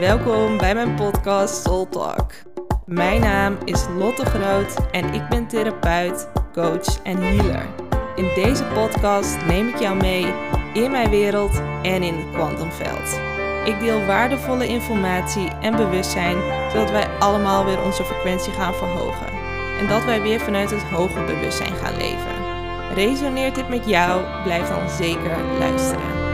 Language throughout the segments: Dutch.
Welkom bij mijn podcast Soul Talk. Mijn naam is Lotte Groot en ik ben therapeut, coach en healer. In deze podcast neem ik jou mee in mijn wereld en in het kwantumveld. Ik deel waardevolle informatie en bewustzijn, zodat wij allemaal weer onze frequentie gaan verhogen. En dat wij weer vanuit het hoger bewustzijn gaan leven. Resoneert dit met jou? Blijf dan zeker luisteren.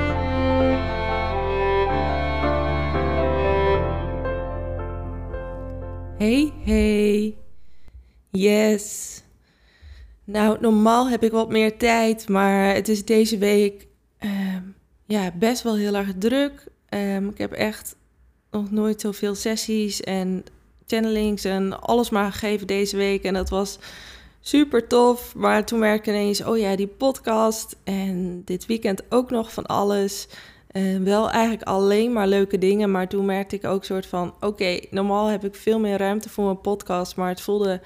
Hey, hey. Yes. Nou, normaal heb ik wat meer tijd, maar het is deze week ehm, ja, best wel heel erg druk. Ehm, ik heb echt nog nooit zoveel sessies en channelings en alles maar gegeven deze week. En dat was super tof. Maar toen merkte ik ineens, oh ja, die podcast en dit weekend ook nog van alles. Uh, wel eigenlijk alleen maar leuke dingen, maar toen merkte ik ook soort van: oké, normaal heb ik veel meer ruimte voor mijn podcast, maar het voelde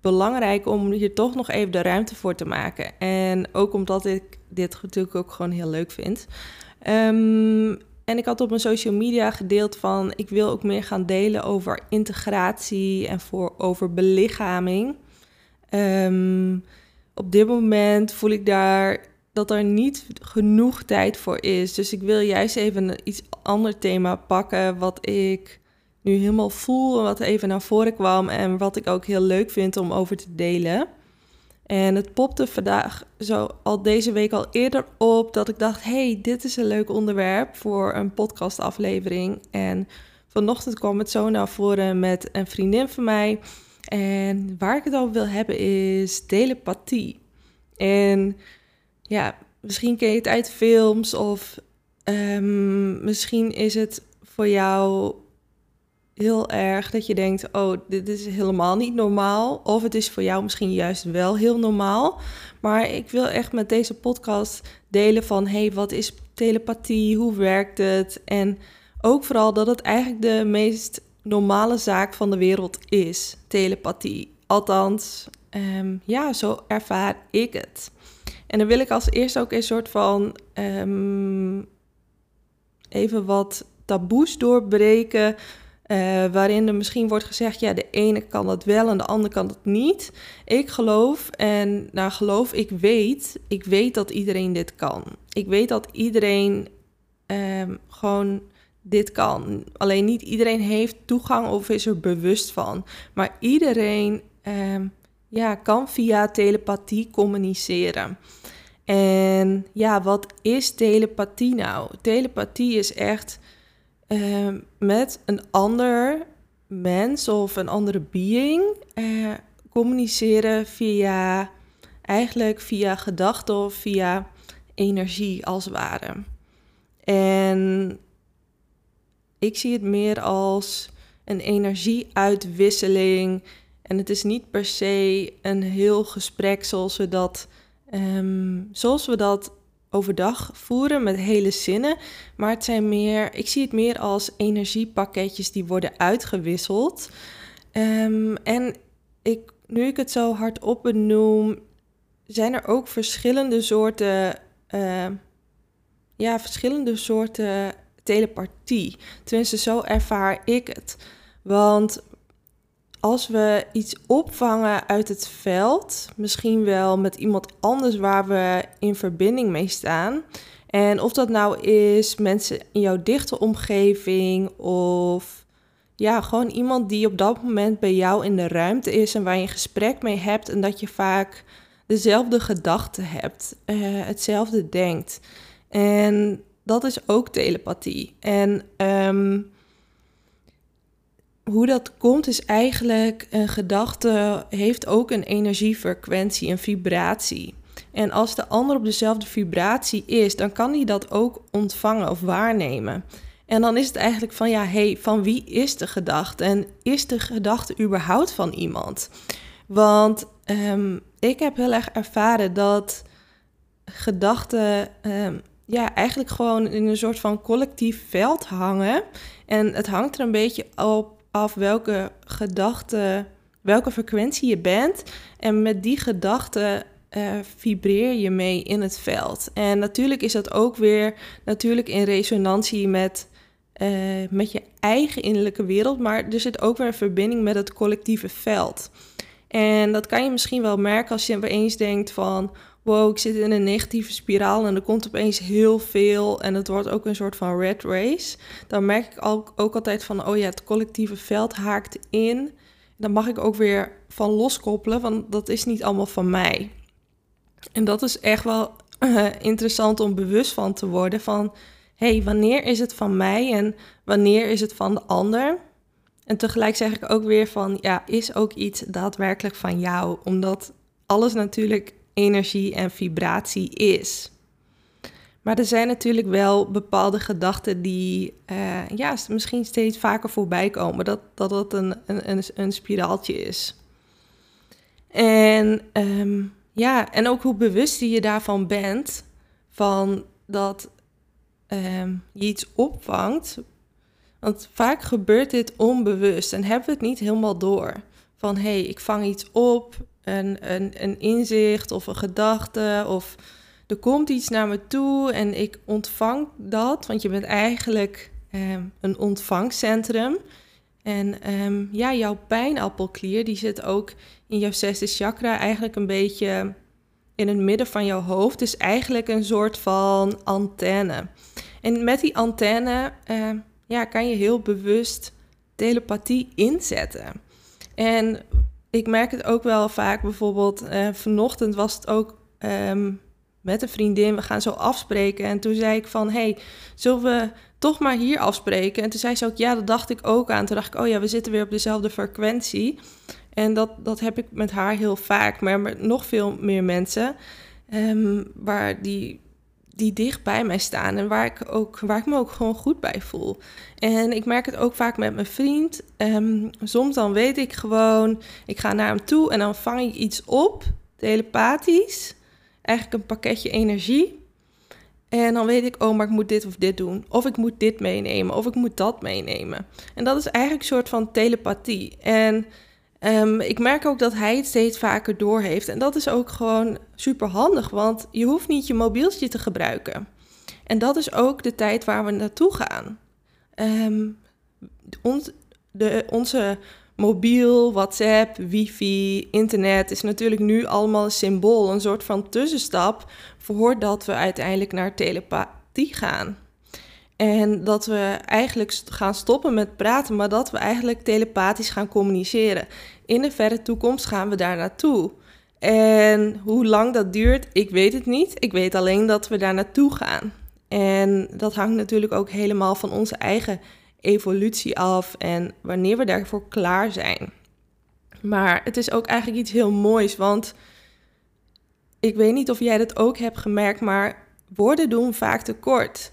belangrijk om hier toch nog even de ruimte voor te maken. En ook omdat ik dit natuurlijk ook gewoon heel leuk vind. Um, en ik had op mijn social media gedeeld van: ik wil ook meer gaan delen over integratie en voor, over belichaming. Um, op dit moment voel ik daar dat er niet genoeg tijd voor is. Dus ik wil juist even een iets ander thema pakken, wat ik nu helemaal voel en wat even naar voren kwam en wat ik ook heel leuk vind om over te delen. En het popte vandaag zo al deze week al eerder op dat ik dacht: hey, dit is een leuk onderwerp voor een podcastaflevering. En vanochtend kwam het zo naar voren met een vriendin van mij. En waar ik het over wil hebben is telepathie. En ja, misschien ken je het uit films of um, misschien is het voor jou heel erg dat je denkt: oh, dit is helemaal niet normaal. Of het is voor jou misschien juist wel heel normaal. Maar ik wil echt met deze podcast delen van: hey, wat is telepathie? Hoe werkt het? En ook vooral dat het eigenlijk de meest normale zaak van de wereld is: telepathie. Althans, um, ja, zo ervaar ik het. En dan wil ik als eerst ook een soort van um, even wat taboes doorbreken. Uh, waarin er misschien wordt gezegd, ja, de ene kan dat wel en de andere kan dat niet. Ik geloof, en nou geloof, ik weet, ik weet dat iedereen dit kan. Ik weet dat iedereen um, gewoon dit kan. Alleen niet iedereen heeft toegang of is er bewust van. Maar iedereen um, ja, kan via telepathie communiceren. En ja, wat is telepathie nou? Telepathie is echt uh, met een ander mens of een andere being uh, communiceren via eigenlijk via gedachten of via energie als ware. En ik zie het meer als een energieuitwisseling. En het is niet per se een heel gesprek zoals we dat Um, zoals we dat overdag voeren met hele zinnen. Maar het zijn meer, ik zie het meer als energiepakketjes die worden uitgewisseld. Um, en ik, nu ik het zo hardop benoem, zijn er ook verschillende soorten, uh, ja, verschillende soorten telepathie. Tenminste, zo ervaar ik het. Want als we iets opvangen uit het veld, misschien wel met iemand anders waar we in verbinding mee staan. En of dat nou is mensen in jouw dichte omgeving of ja, gewoon iemand die op dat moment bij jou in de ruimte is en waar je een gesprek mee hebt en dat je vaak dezelfde gedachten hebt, uh, hetzelfde denkt. En dat is ook telepathie. En um, hoe dat komt is eigenlijk een gedachte heeft ook een energiefrequentie, een vibratie. En als de ander op dezelfde vibratie is, dan kan hij dat ook ontvangen of waarnemen. En dan is het eigenlijk van ja, hey, van wie is de gedachte? En is de gedachte überhaupt van iemand? Want um, ik heb heel erg ervaren dat gedachten um, ja, eigenlijk gewoon in een soort van collectief veld hangen. En het hangt er een beetje op af welke gedachte, welke frequentie je bent. En met die gedachte uh, vibreer je mee in het veld. En natuurlijk is dat ook weer natuurlijk in resonantie met eh, met je eigen innerlijke wereld, maar er zit ook weer een verbinding met het collectieve veld. En dat kan je misschien wel merken als je opeens denkt van, wow, ik zit in een negatieve spiraal en er komt opeens heel veel en het wordt ook een soort van red race. Dan merk ik ook, ook altijd van, oh ja, het collectieve veld haakt in. Dan mag ik ook weer van loskoppelen, want dat is niet allemaal van mij. En dat is echt wel uh, interessant om bewust van te worden van, hey, wanneer is het van mij en wanneer is het van de ander? En tegelijk zeg ik ook weer van, ja, is ook iets daadwerkelijk van jou? Omdat alles natuurlijk energie en vibratie is. Maar er zijn natuurlijk wel bepaalde gedachten die uh, ja, misschien steeds vaker voorbij komen. Dat dat, dat een, een, een spiraaltje is. En um, ja, en ook hoe bewust je daarvan bent. Van dat um, je iets opvangt. Want vaak gebeurt dit onbewust en hebben we het niet helemaal door. Van hé, hey, ik vang iets op een, een, een inzicht of een gedachte of er komt iets naar me toe en ik ontvang dat, want je bent eigenlijk um, een ontvangcentrum. En um, ja, jouw pijnappelklier die zit ook in jouw zesde chakra eigenlijk een beetje in het midden van jouw hoofd. Dus eigenlijk een soort van antenne. En met die antenne uh, ja, kan je heel bewust telepathie inzetten. En ik merk het ook wel vaak, bijvoorbeeld uh, vanochtend was het ook um, met een vriendin, we gaan zo afspreken. En toen zei ik van, hey, zullen we toch maar hier afspreken? En toen zei ze ook, ja, dat dacht ik ook aan. Toen dacht ik, oh ja, we zitten weer op dezelfde frequentie. En dat, dat heb ik met haar heel vaak, maar met nog veel meer mensen. Um, waar die die dicht bij mij staan en waar ik, ook, waar ik me ook gewoon goed bij voel. En ik merk het ook vaak met mijn vriend. Um, soms dan weet ik gewoon, ik ga naar hem toe en dan vang ik iets op, telepathisch. Eigenlijk een pakketje energie. En dan weet ik, oh, maar ik moet dit of dit doen. Of ik moet dit meenemen, of ik moet dat meenemen. En dat is eigenlijk een soort van telepathie. En Um, ik merk ook dat hij het steeds vaker doorheeft. En dat is ook gewoon super handig, want je hoeft niet je mobieltje te gebruiken. En dat is ook de tijd waar we naartoe gaan. Um, ons, de, onze mobiel, WhatsApp, wifi, internet is natuurlijk nu allemaal een symbool, een soort van tussenstap voordat we uiteindelijk naar telepathie gaan. En dat we eigenlijk gaan stoppen met praten, maar dat we eigenlijk telepathisch gaan communiceren. In de verre toekomst gaan we daar naartoe. En hoe lang dat duurt, ik weet het niet. Ik weet alleen dat we daar naartoe gaan. En dat hangt natuurlijk ook helemaal van onze eigen evolutie af en wanneer we daarvoor klaar zijn. Maar het is ook eigenlijk iets heel moois, want ik weet niet of jij dat ook hebt gemerkt, maar woorden doen vaak tekort.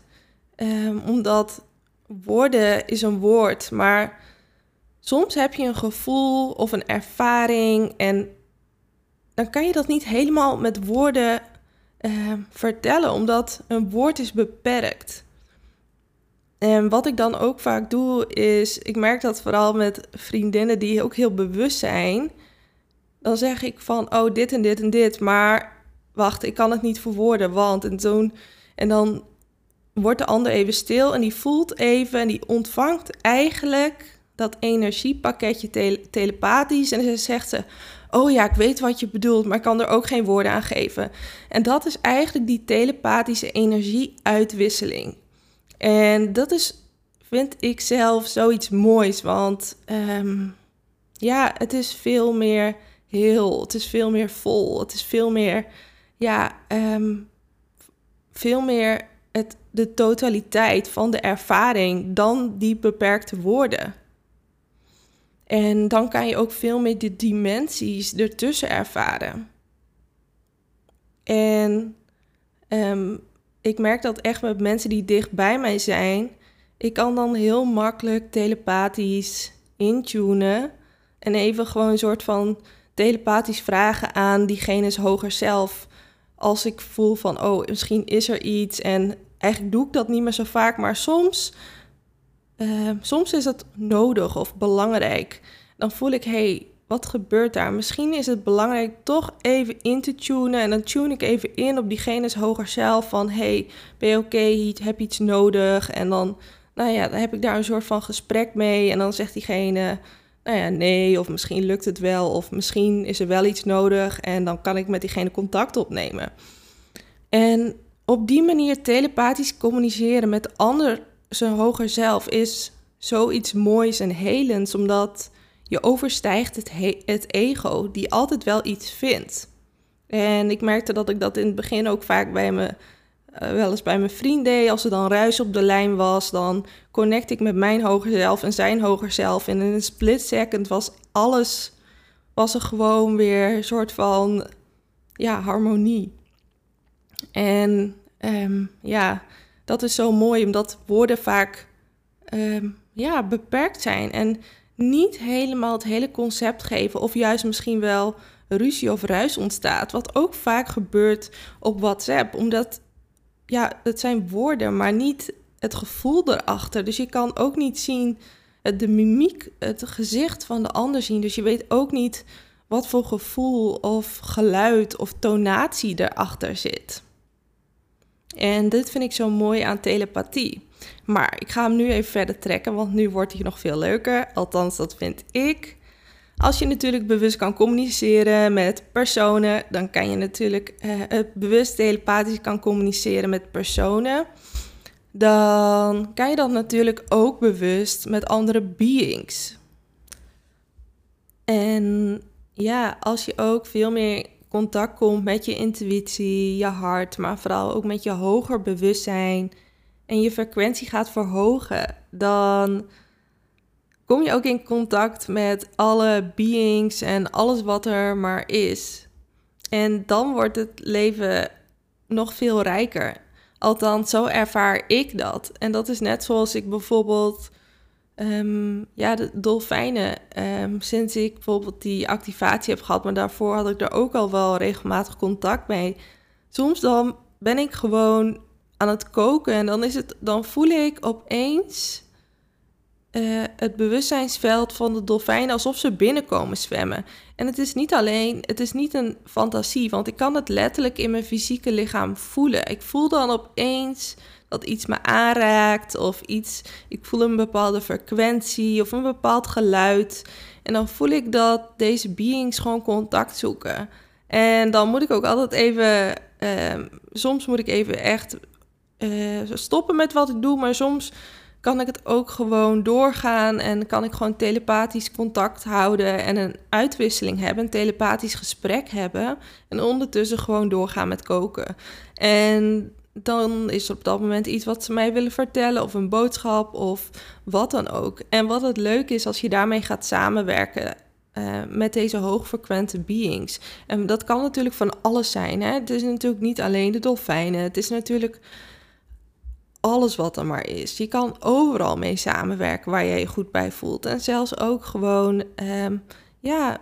Um, omdat woorden is een woord, maar soms heb je een gevoel of een ervaring en dan kan je dat niet helemaal met woorden uh, vertellen, omdat een woord is beperkt. En wat ik dan ook vaak doe, is, ik merk dat vooral met vriendinnen die ook heel bewust zijn, dan zeg ik van, oh, dit en dit en dit, maar wacht, ik kan het niet verwoorden, want en toen, en dan wordt de ander even stil en die voelt even en die ontvangt eigenlijk dat energiepakketje telepathisch. En dan zegt ze: Oh ja, ik weet wat je bedoelt, maar ik kan er ook geen woorden aan geven. En dat is eigenlijk die telepathische energieuitwisseling. En dat is, vind ik zelf, zoiets moois. Want um, ja, het is veel meer heel, het is veel meer vol, het is veel meer, ja, um, veel meer de totaliteit van de ervaring dan die beperkte woorden. En dan kan je ook veel meer de dimensies ertussen ervaren. En um, ik merk dat echt met mensen die dicht bij mij zijn. Ik kan dan heel makkelijk telepathisch intunen. En even gewoon een soort van telepathisch vragen aan diegene's hoger zelf. Als ik voel van, oh, misschien is er iets. En eigenlijk doe ik dat niet meer zo vaak. Maar soms uh, soms is het nodig of belangrijk. Dan voel ik, hey, wat gebeurt daar? Misschien is het belangrijk toch even in te tunen. En dan tune ik even in op diegene's hoger zelf. Van, hey, ben je oké? Heb je iets nodig? En dan, nou ja, dan heb ik daar een soort van gesprek mee. En dan zegt diegene, nou ja, nee, of misschien lukt het wel, of misschien is er wel iets nodig. En dan kan ik met diegene contact opnemen. En op die manier telepathisch communiceren met ander, zijn hoger zelf, is zoiets moois en helends, omdat je overstijgt het, ego, die altijd wel iets vindt. En ik merkte dat ik dat in het begin ook vaak bij me, uh, wel eens bij mijn vriend deed. Als er dan ruis op de lijn was, dan connect ik met mijn hoger zelf en zijn hoger zelf. En in een split second was alles, was er gewoon weer een soort van, ja, harmonie. En um, ja, dat is zo mooi, omdat woorden vaak um, ja, beperkt zijn. En niet helemaal het hele concept geven, of juist misschien wel ruzie of ruis ontstaat. Wat ook vaak gebeurt op WhatsApp, omdat ja, het zijn woorden, maar niet het gevoel erachter. Dus je kan ook niet zien de mimiek, het gezicht van de ander zien. Dus je weet ook niet wat voor gevoel of geluid of tonatie erachter zit. En dit vind ik zo mooi aan telepathie. Maar ik ga hem nu even verder trekken, want nu wordt hij nog veel leuker. Althans, dat vind ik. Als je natuurlijk bewust kan communiceren met personen, dan kan je natuurlijk uh, bewust telepathisch kan communiceren met personen. Dan kan je dat natuurlijk ook bewust met andere beings. En ja, als je ook veel meer contact komt met je intuïtie, je hart, maar vooral ook met je hoger bewustzijn en je frequentie gaat verhogen, dan kom je ook in contact met alle beings en alles wat er maar is. En dan wordt het leven nog veel rijker. Althans, zo ervaar ik dat. En dat is net zoals ik bijvoorbeeld Um, ja, de dolfijnen. Um, sinds ik bijvoorbeeld die activatie heb gehad, maar daarvoor had ik er ook al wel regelmatig contact mee. Soms dan ben ik gewoon aan het koken en dan, is het, dan voel ik opeens uh, het bewustzijnsveld van de dolfijnen alsof ze binnenkomen zwemmen. En het is niet alleen, het is niet een fantasie, want ik kan het letterlijk in mijn fysieke lichaam voelen. Ik voel dan opeens dat iets me aanraakt of iets, ik voel een bepaalde frequentie of een bepaald geluid. En dan voel ik dat deze beings gewoon contact zoeken. En dan moet ik ook altijd even, uh, soms moet ik even echt uh, stoppen met wat ik doe, maar soms kan ik het ook gewoon doorgaan en kan ik gewoon telepathisch contact houden en een uitwisseling hebben, een telepathisch gesprek hebben en ondertussen gewoon doorgaan met koken. En dan is er op dat moment iets wat ze mij willen vertellen, of een boodschap, of wat dan ook. En wat het leuk is als je daarmee gaat samenwerken uh, met deze hoogfrequente beings. En dat kan natuurlijk van alles zijn. Hè? Het is natuurlijk niet alleen de dolfijnen. Het is natuurlijk alles wat er maar is. Je kan overal mee samenwerken waar je je goed bij voelt. En zelfs ook gewoon, um, ja,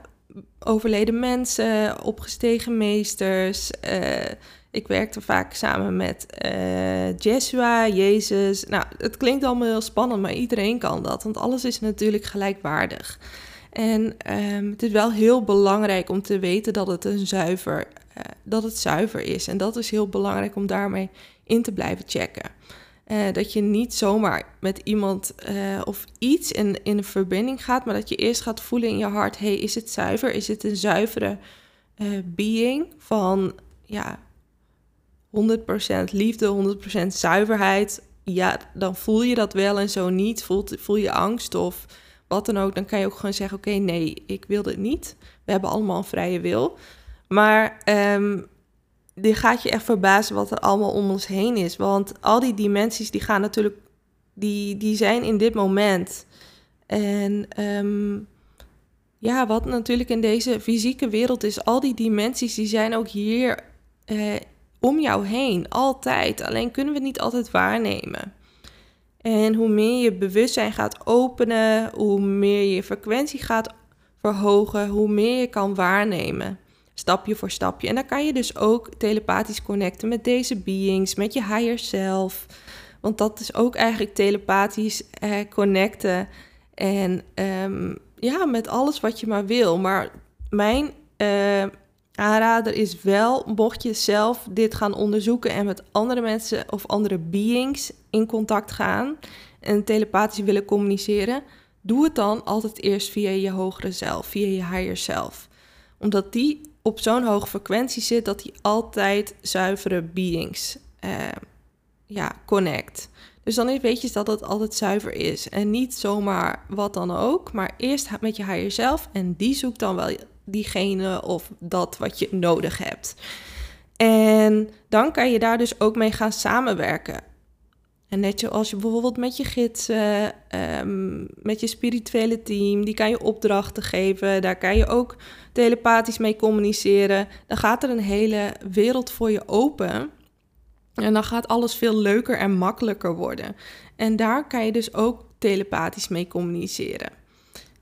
overleden mensen, opgestegen meesters. Uh, ik werkte vaak samen met uh, Jesua, Jezus. Nou, het klinkt allemaal heel spannend, maar iedereen kan dat, want alles is natuurlijk gelijkwaardig. En um, het is wel heel belangrijk om te weten dat het een zuiver, uh, dat het zuiver is. En dat is heel belangrijk om daarmee in te blijven checken. Uh, dat je niet zomaar met iemand uh, of iets in, in een verbinding gaat, maar dat je eerst gaat voelen in je hart: hey, is het zuiver? Is het een zuivere uh, being van ja, 100% liefde, 100% zuiverheid? Ja, dan voel je dat wel en zo niet. Voel je angst of wat dan ook, dan kan je ook gewoon zeggen: Oké, nee, ik wil dit niet. We hebben allemaal een vrije wil. Maar um, die gaat je echt verbazen wat er allemaal om ons heen is. Want al die dimensies die gaan natuurlijk, die, die zijn in dit moment. En um, ja, wat natuurlijk in deze fysieke wereld is, al die dimensies die zijn ook hier eh, om jou heen, altijd. Alleen kunnen we het niet altijd waarnemen. En hoe meer je bewustzijn gaat openen, hoe meer je frequentie gaat verhogen, hoe meer je kan waarnemen stapje voor stapje. En dan kan je dus ook telepathisch connecten met deze beings, met je higher self. Want dat is ook eigenlijk telepathisch eh, connecten. En um, ja, met alles wat je maar wil. Maar mijn uh, aanrader is wel, mocht je zelf dit gaan onderzoeken en met andere mensen of andere beings in contact gaan en telepathisch willen communiceren, doe het dan altijd eerst via je hogere zelf, via je higher self. Omdat die op zo'n hoge frequentie zit dat die altijd zuivere beings uh, ja, connect. Dus dan weet je dat het altijd zuiver is. En niet zomaar wat dan ook, maar eerst met je higher zelf en die zoekt dan wel diegene of dat wat je nodig hebt. En dan kan je daar dus ook mee gaan samenwerken. En net zoals je bijvoorbeeld met je gidsen, um, met je spirituele team, die kan je opdrachten geven. Daar kan je ook telepathisch mee communiceren. Dan gaat er een hele wereld voor je open. En dan gaat alles veel leuker en makkelijker worden. En daar kan je dus ook telepathisch mee communiceren.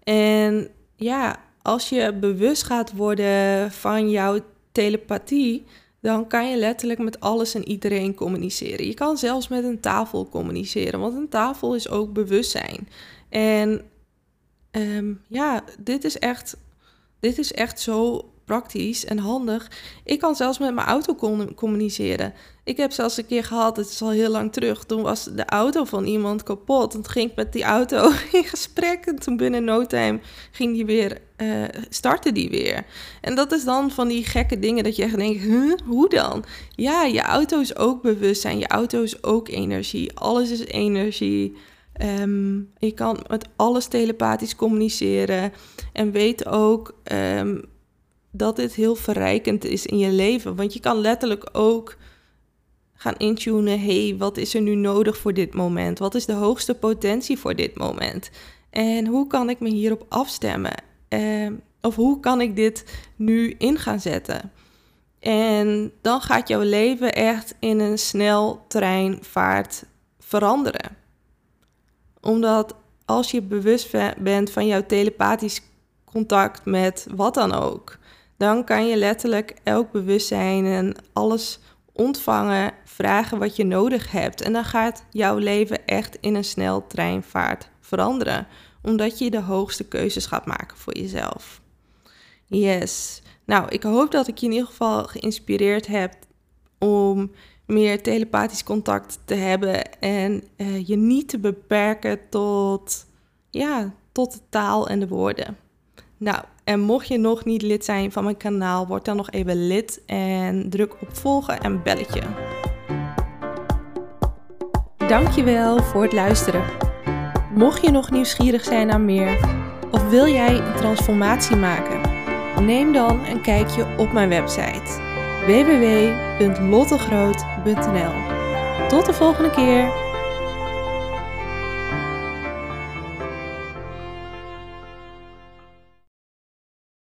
En ja, als je bewust gaat worden van jouw telepathie, dan kan je letterlijk met alles en iedereen communiceren. Je kan zelfs met een tafel communiceren, want een tafel is ook bewustzijn. En ehm, ja, dit is echt, dit is echt zo praktisch en handig. Ik kan zelfs met mijn auto communiceren. Ik heb zelfs een keer gehad, het is al heel lang terug, toen was de auto van iemand kapot. En toen ging ik met die auto in gesprek en toen binnen no time ging die weer, uh, startte die weer. En dat is dan van die gekke dingen dat je echt denkt, huh, hoe dan? Ja, je auto is ook bewustzijn, je auto is ook energie, alles is energie. Um, je kan met alles telepathisch communiceren en weet ook um, dat dit heel verrijkend is in je leven. Want je kan letterlijk ook gaan intunen, hey, wat is er nu nodig voor dit moment? Wat is de hoogste potentie voor dit moment? En hoe kan ik me hierop afstemmen? Uh, of hoe kan ik dit nu in gaan zetten? En dan gaat jouw leven echt in een snel treinvaart veranderen. Omdat als je bewust bent van jouw telepathisch contact met wat dan ook, dan kan je letterlijk elk bewustzijn en alles ontvangen, vragen wat je nodig hebt. En dan gaat jouw leven echt in een sneltreinvaart veranderen, omdat je de hoogste keuzes gaat maken voor jezelf. Yes. Nou, ik hoop dat ik je in ieder geval geïnspireerd heb om meer telepathisch contact te hebben en uh, je niet te beperken tot, ja, tot de taal en de woorden. Nou, en mocht je nog niet lid zijn van mijn kanaal, word dan nog even lid en druk op volgen en belletje. Dankjewel voor het luisteren. Mocht je nog nieuwsgierig zijn naar meer of wil jij een transformatie maken, neem dan een kijkje op mijn website www.lottegroot.nl. Tot de volgende keer.